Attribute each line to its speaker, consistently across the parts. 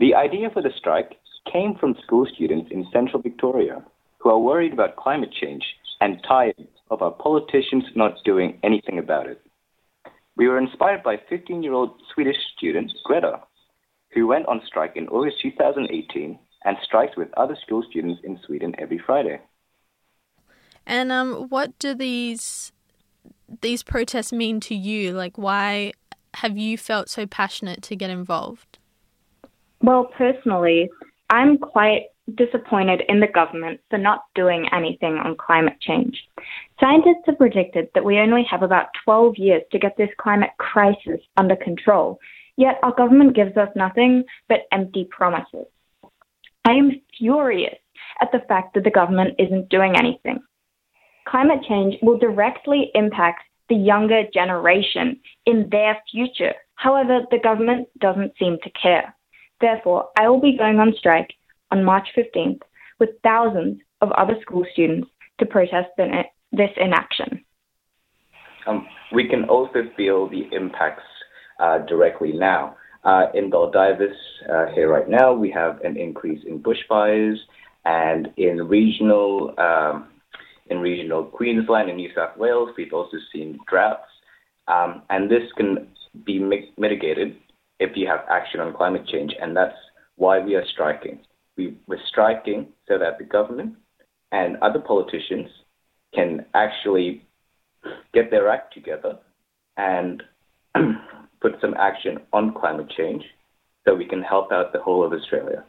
Speaker 1: The idea for the strike came from school students in central Victoria who are worried about climate change and tired of our politicians not doing anything about it. We were inspired by 15 year old Swedish student Greta, who went on strike in August 2018 and strikes with other school students in Sweden every Friday.
Speaker 2: And um, what do these these protests mean to you? Like, why have you felt so passionate to get involved?
Speaker 3: Well, personally, I'm quite disappointed in the government for not doing anything on climate change. Scientists have predicted that we only have about 12 years to get this climate crisis under control, yet our government gives us nothing but empty promises. I am furious at the fact that the government isn't doing anything. Climate change will directly impact the younger generation in their future. However, the government doesn't seem to care. Therefore, I will be going on strike on March 15th with thousands of other school students to protest this inaction.
Speaker 1: Um, we can also feel the impacts uh, directly now. Uh, in Baldivis, uh, here right now, we have an increase in bushfires, and in regional um, in regional Queensland and New South Wales, we've also seen droughts, um, and this can be mi- mitigated if you have action on climate change, and that's why we are striking. We, we're striking so that the government and other politicians can actually get their act together and put some action on climate change so we can help out the whole of Australia.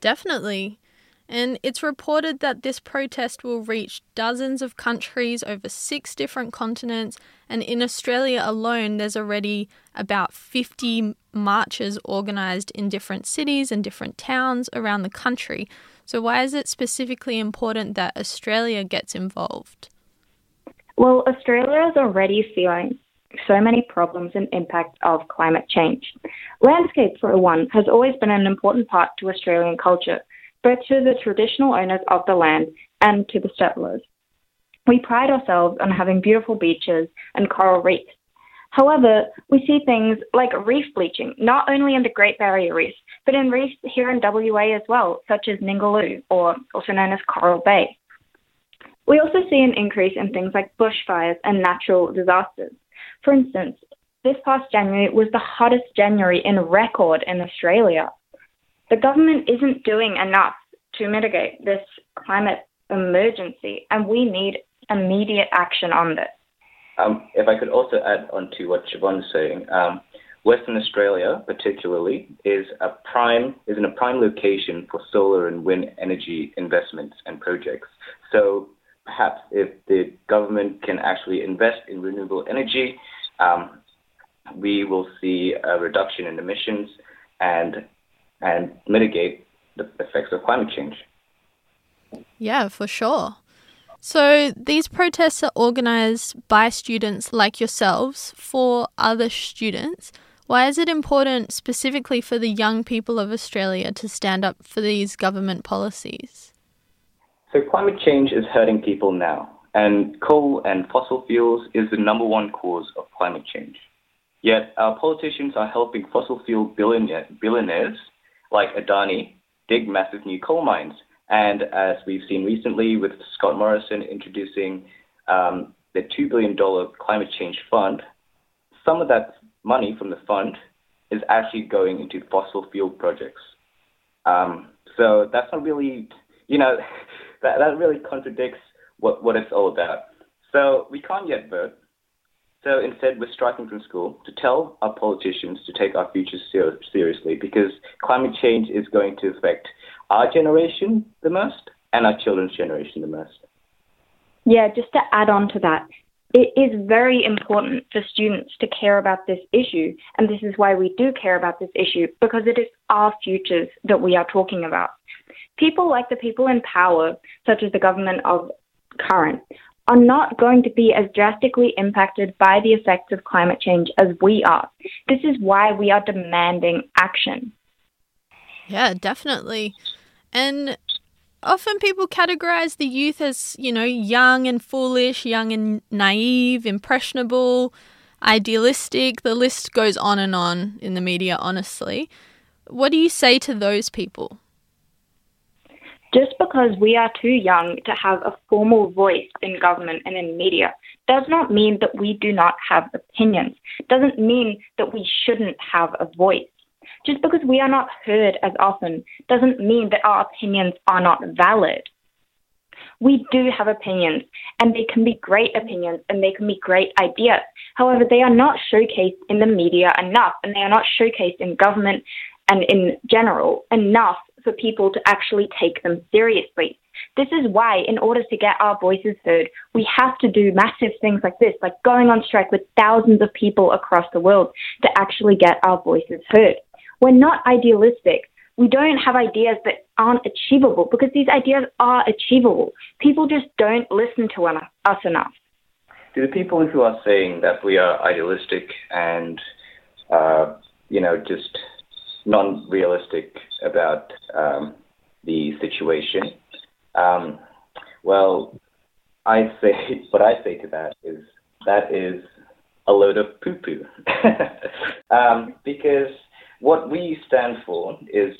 Speaker 2: Definitely. And it's reported that this protest will reach dozens of countries over six different continents. And in Australia alone, there's already about 50 marches organised in different cities and different towns around the country. So, why is it specifically important that Australia gets involved?
Speaker 3: Well, Australia is already feeling so many problems and impact of climate change. Landscape, for one, has always been an important part to Australian culture to the traditional owners of the land and to the settlers. We pride ourselves on having beautiful beaches and coral reefs. However, we see things like reef bleaching, not only in the Great Barrier Reef, but in reefs here in WA as well, such as Ningaloo, or also known as Coral Bay. We also see an increase in things like bushfires and natural disasters. For instance, this past January was the hottest January in record in Australia the government isn't doing enough to mitigate this climate emergency, and we need immediate action on this.
Speaker 1: Um, if I could also add on to what Siobhan's saying, um, Western Australia, particularly, is a prime is in a prime location for solar and wind energy investments and projects. So perhaps if the government can actually invest in renewable energy, um, we will see a reduction in emissions and and mitigate the effects of climate change.
Speaker 2: Yeah, for sure. So these protests are organised by students like yourselves for other students. Why is it important specifically for the young people of Australia to stand up for these government policies?
Speaker 1: So climate change is hurting people now, and coal and fossil fuels is the number one cause of climate change. Yet our politicians are helping fossil fuel billionaires like Adani dig massive new coal mines. And as we've seen recently with Scott Morrison introducing um, the $2 billion climate change fund, some of that money from the fund is actually going into fossil fuel projects. Um, so that's not really, you know, that, that really contradicts what, what it's all about. So we can't yet vote. So instead, we're striking from school to tell our politicians to take our future ser- seriously because climate change is going to affect our generation the most and our children's generation the most.
Speaker 3: Yeah, just to add on to that, it is very important for students to care about this issue. And this is why we do care about this issue because it is our futures that we are talking about. People like the people in power, such as the government of current, are not going to be as drastically impacted by the effects of climate change as we are. This is why we are demanding action.
Speaker 2: Yeah, definitely. And often people categorize the youth as, you know, young and foolish, young and naive, impressionable, idealistic. The list goes on and on in the media, honestly. what do you say to those people?
Speaker 3: Just because we are too young to have a formal voice in government and in media does not mean that we do not have opinions. Doesn't mean that we shouldn't have a voice. Just because we are not heard as often doesn't mean that our opinions are not valid. We do have opinions, and they can be great opinions and they can be great ideas. However, they are not showcased in the media enough, and they are not showcased in government and in general enough for people to actually take them seriously. This is why, in order to get our voices heard, we have to do massive things like this, like going on strike with thousands of people across the world to actually get our voices heard. We're not idealistic. We don't have ideas that aren't achievable because these ideas are achievable. People just don't listen to us enough.
Speaker 1: Do the people who are saying that we are idealistic and, uh, you know, just non-realistic about um, the situation. Um, well, I say what I say to that is that is a load of poo-poo, um, because what we stand for is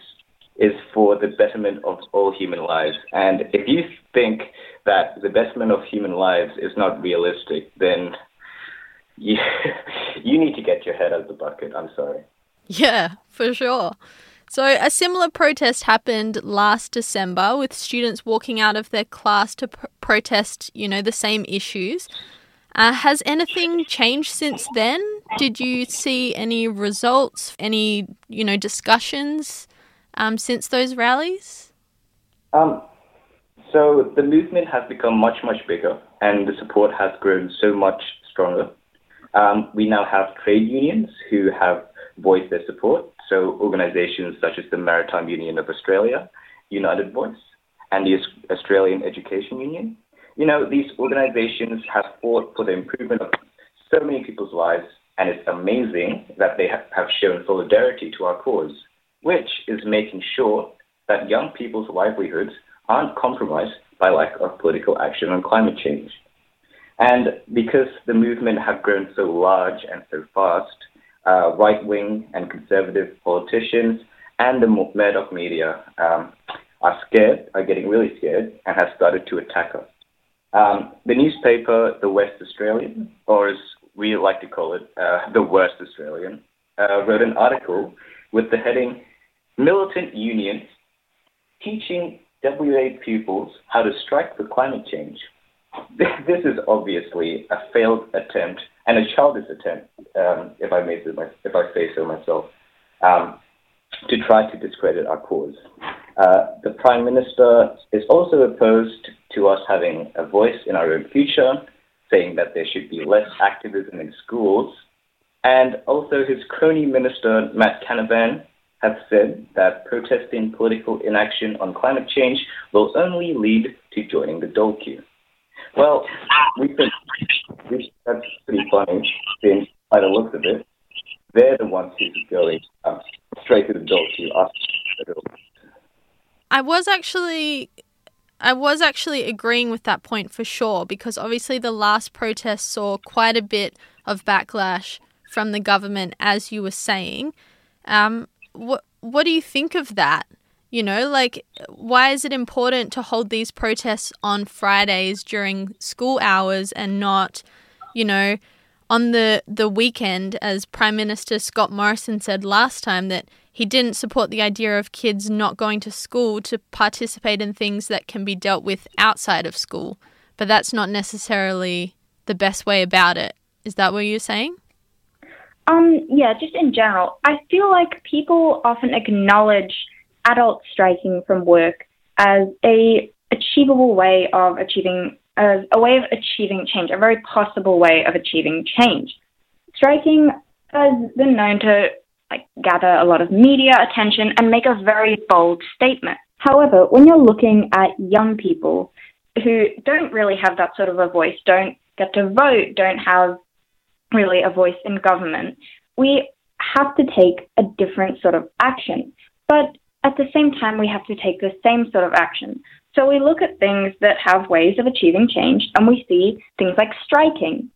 Speaker 1: is for the betterment of all human lives. And if you think that the betterment of human lives is not realistic, then you, you need to get your head out of the bucket. I'm sorry.
Speaker 2: Yeah, for sure. So, a similar protest happened last December with students walking out of their class to pr- protest, you know, the same issues. Uh, has anything changed since then? Did you see any results, any, you know, discussions um, since those rallies?
Speaker 1: Um, so, the movement has become much, much bigger, and the support has grown so much stronger. Um, we now have trade unions who have voice their support. So organizations such as the Maritime Union of Australia, United Voice, and the Australian Education Union. You know, these organizations have fought for the improvement of so many people's lives, and it's amazing that they have shown solidarity to our cause, which is making sure that young people's livelihoods aren't compromised by lack of political action on climate change. And because the movement have grown so large and so fast, uh, right wing and conservative politicians and the Murdoch media um, are scared, are getting really scared, and have started to attack us. Um, the newspaper, The West Australian, or as we like to call it, uh, The Worst Australian, uh, wrote an article with the heading Militant Unions Teaching WA Pupils How to Strike for Climate Change. This is obviously a failed attempt and a childish attempt, um, if I may if I say so myself, um, to try to discredit our cause. Uh, the Prime Minister is also opposed to us having a voice in our own future, saying that there should be less activism in schools. And also his crony minister, Matt Canavan, has said that protesting political inaction on climate change will only lead to joining the dole queue. Well, we think that's pretty funny, since by the looks of it, they're the ones who's going um, straight to the door to us.
Speaker 2: I was actually I was actually agreeing with that point for sure because obviously the last protest saw quite a bit of backlash from the government, as you were saying. Um, what what do you think of that? You know, like, why is it important to hold these protests on Fridays during school hours and not, you know, on the, the weekend, as Prime Minister Scott Morrison said last time, that he didn't support the idea of kids not going to school to participate in things that can be dealt with outside of school. But that's not necessarily the best way about it. Is that what you're saying?
Speaker 3: Um, yeah, just in general, I feel like people often acknowledge adults striking from work as a achievable way of achieving as a way of achieving change, a very possible way of achieving change. Striking has been known to like gather a lot of media attention and make a very bold statement. However, when you're looking at young people who don't really have that sort of a voice, don't get to vote, don't have really a voice in government, we have to take a different sort of action. But at the same time, we have to take the same sort of action. So we look at things that have ways of achieving change and we see things like striking.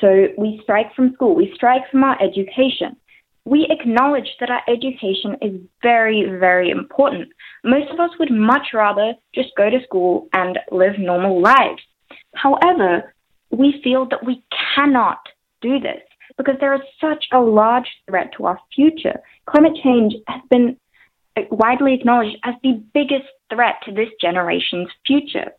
Speaker 3: So we strike from school, we strike from our education. we acknowledge that our education is very, very important. Most of us would much rather just go to school and live normal lives. However, we feel that we cannot do this because there is such a large threat to our future. Climate change has been widely acknowledged as the biggest threat to this generation's future.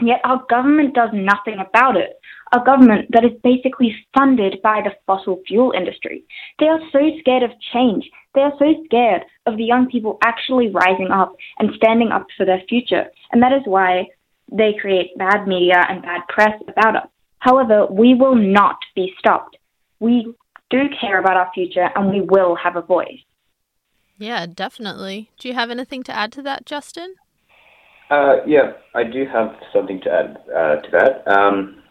Speaker 3: Yet our government does nothing about it. A government that is basically funded by the fossil fuel industry. They are so scared of change. They are so scared of the young people actually rising up and standing up for their future. And that is why they create bad media and bad press about us. However, we will not be stopped. We do care about our future and we will have a voice.
Speaker 2: Yeah, definitely. Do you have anything to add to that, Justin?
Speaker 1: Uh, yeah, I do have something to add uh, to that. Um,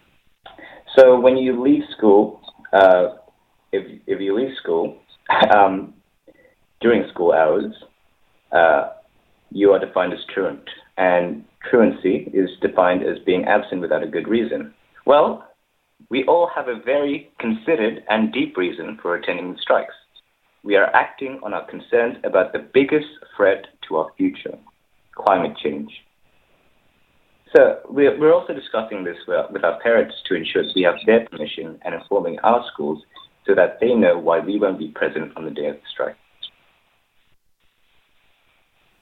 Speaker 1: so when you leave school, uh, if if you leave school um, during school hours, uh, you are defined as truant, and truancy is defined as being absent without a good reason. Well, we all have a very considered and deep reason for attending strikes. We are acting on our concerns about the biggest threat to our future, climate change. So we're, also discussing this with our parents to ensure we have their permission and informing our schools so that they know why we won't be present on the day of the strike.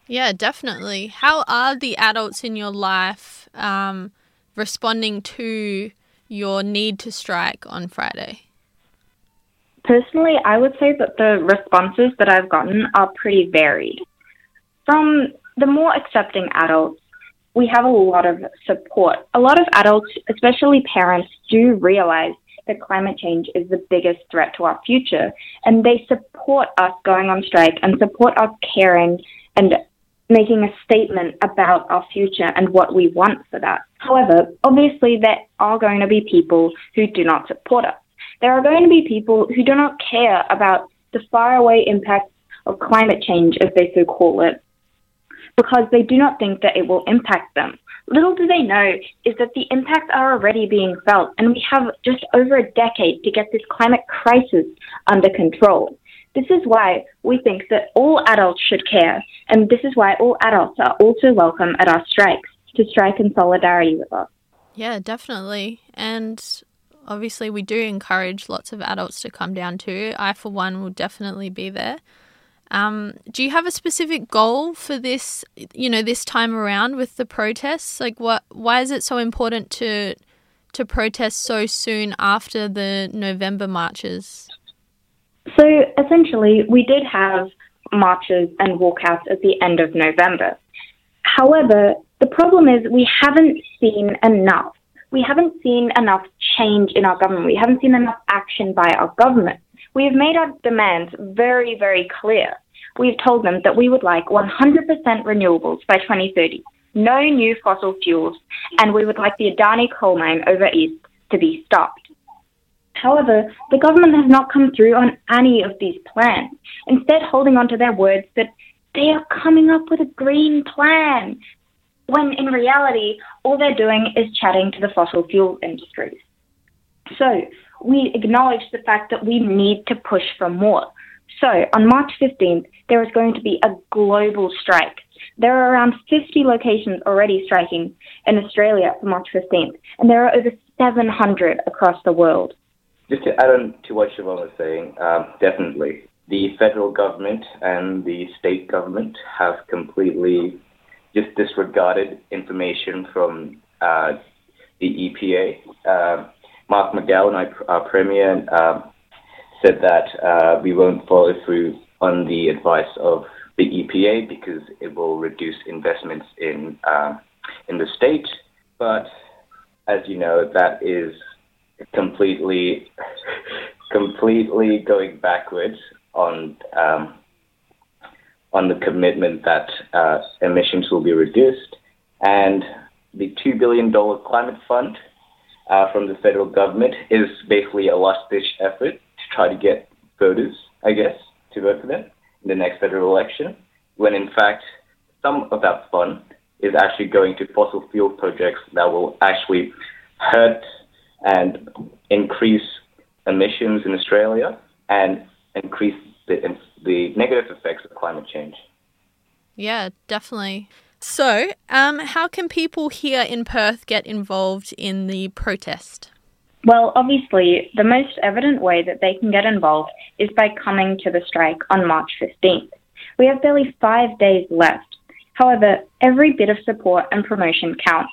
Speaker 2: Yeah, definitely. How are the adults in your life um, responding to your need to strike on Friday?
Speaker 3: Personally, I would say that the responses that I've gotten are pretty varied. From the more accepting adults, we have a lot of support. A lot of adults, especially parents, do realize that climate change is the biggest threat to our future, and they support us going on strike and support us caring and making a statement about our future and what we want for that. However, obviously, there are going to be people who do not support us. There are going to be people who do not care about the faraway impacts of climate change, as they so call it, because they do not think that it will impact them. Little do they know is that the impacts are already being felt, and we have just over a decade to get this climate crisis under control. This is why we think that all adults should care, and this is why all adults are also welcome at our strikes to strike in solidarity with us.
Speaker 2: Yeah, definitely. And obviously, we do encourage lots of adults to come down too. I, for one, will definitely be there. Um, do you have a specific goal for this, you know, this time around with the protests? Like, what? Why is it so important to to protest so soon after the November marches?
Speaker 3: So essentially, we did have marches and walkouts at the end of November. However, the problem is we haven't seen enough. We haven't seen enough change in our government. We haven't seen enough action by our government. We have made our demands very, very clear. We've told them that we would like 100% renewables by 2030, no new fossil fuels, and we would like the Adani coal mine over east to be stopped. However, the government has not come through on any of these plans, instead, holding on to their words that they are coming up with a green plan, when in reality, all they're doing is chatting to the fossil fuel industries. So, we acknowledge the fact that we need to push for more. So, on March 15th, there is going to be a global strike. There are around 50 locations already striking in Australia for March 15th, and there are over 700 across the world.
Speaker 1: Just to add on to what Siobhan was saying, um, definitely. The federal government and the state government have completely just disregarded information from uh, the EPA. Uh, Mark McGowan, our Premier, uh, said that we won't follow through on the advice of the EPA because it will reduce investments in uh, in the state. But as you know, that is completely completely going backwards on um, on the commitment that uh, emissions will be reduced, and the two billion dollar climate fund uh, from the federal government is basically a last ditch effort to try to get voters, I guess, to vote for them in the next federal election. When in fact, some of that fund is actually going to fossil fuel projects that will actually hurt and increase emissions in Australia and increase the, the negative effects of climate change.
Speaker 2: Yeah, definitely. So, um, how can people here in Perth get involved in the protest?
Speaker 3: Well, obviously, the most evident way that they can get involved is by coming to the strike on March 15th. We have barely five days left. However, every bit of support and promotion counts.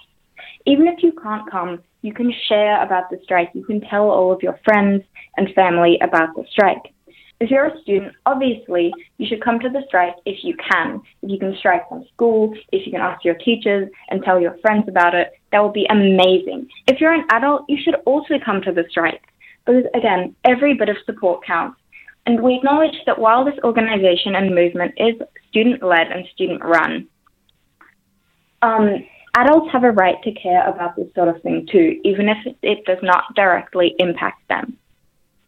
Speaker 3: Even if you can't come, you can share about the strike. You can tell all of your friends and family about the strike. If you're a student, obviously you should come to the strike if you can. If you can strike from school, if you can ask your teachers and tell your friends about it, that would be amazing. If you're an adult, you should also come to the strike because, again, every bit of support counts. And we acknowledge that while this organization and movement is student led and student run, um, adults have a right to care about this sort of thing too, even if it does not directly impact them.